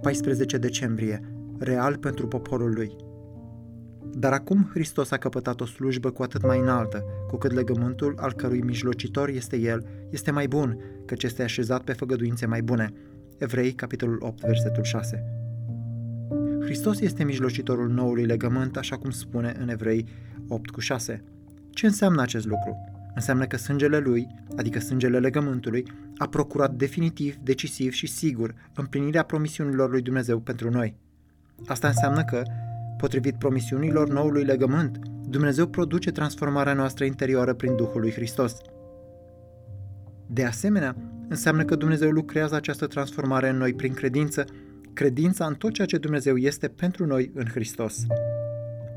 14 decembrie, real pentru poporul lui. Dar acum Hristos a căpătat o slujbă cu atât mai înaltă, cu cât legământul al cărui mijlocitor este El, este mai bun, căci este așezat pe făgăduințe mai bune. Evrei, capitolul 8, versetul 6. Hristos este mijlocitorul noului legământ, așa cum spune în Evrei 8 cu 6. Ce înseamnă acest lucru? Înseamnă că sângele lui, adică sângele legământului, a procurat definitiv, decisiv și sigur împlinirea promisiunilor lui Dumnezeu pentru noi. Asta înseamnă că, potrivit promisiunilor noului legământ, Dumnezeu produce transformarea noastră interioară prin Duhul lui Hristos. De asemenea, înseamnă că Dumnezeu lucrează această transformare în noi prin credință, credința în tot ceea ce Dumnezeu este pentru noi în Hristos.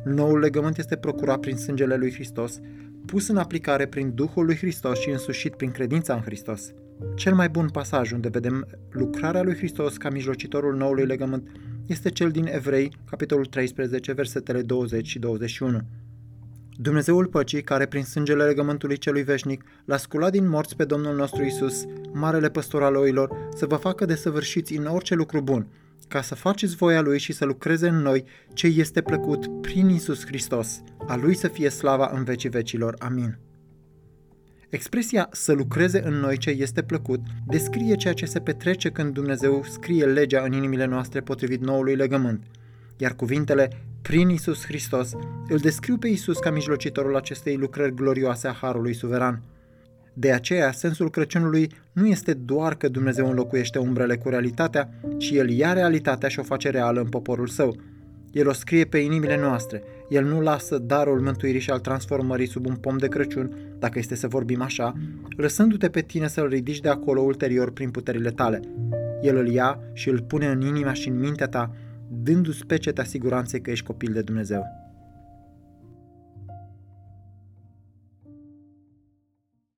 Noul legământ este procurat prin sângele lui Hristos, pus în aplicare prin Duhul lui Hristos și însușit prin credința în Hristos. Cel mai bun pasaj unde vedem lucrarea lui Hristos ca mijlocitorul noului legământ este cel din Evrei, capitolul 13, versetele 20 și 21. Dumnezeul păcii, care prin sângele legământului celui veșnic l-a sculat din morți pe Domnul nostru Isus, marele păstor al oilor, să vă facă de săvârșiți în orice lucru bun, ca să faceți voia Lui și să lucreze în noi ce este plăcut prin Isus Hristos. A Lui să fie slava în vecii vecilor. Amin. Expresia să lucreze în noi ce este plăcut descrie ceea ce se petrece când Dumnezeu scrie legea în inimile noastre potrivit noului legământ, iar cuvintele prin Isus Hristos îl descriu pe Isus ca mijlocitorul acestei lucrări glorioase a Harului Suveran. De aceea, sensul Crăciunului nu este doar că Dumnezeu înlocuiește umbrele cu realitatea, ci El ia realitatea și o face reală în poporul său. El o scrie pe inimile noastre. El nu lasă darul mântuirii și al transformării sub un pom de Crăciun, dacă este să vorbim așa, lăsându-te pe tine să-l ridici de acolo ulterior prin puterile tale. El îl ia și îl pune în inima și în mintea ta, dându-ți pecetea siguranței că ești copil de Dumnezeu.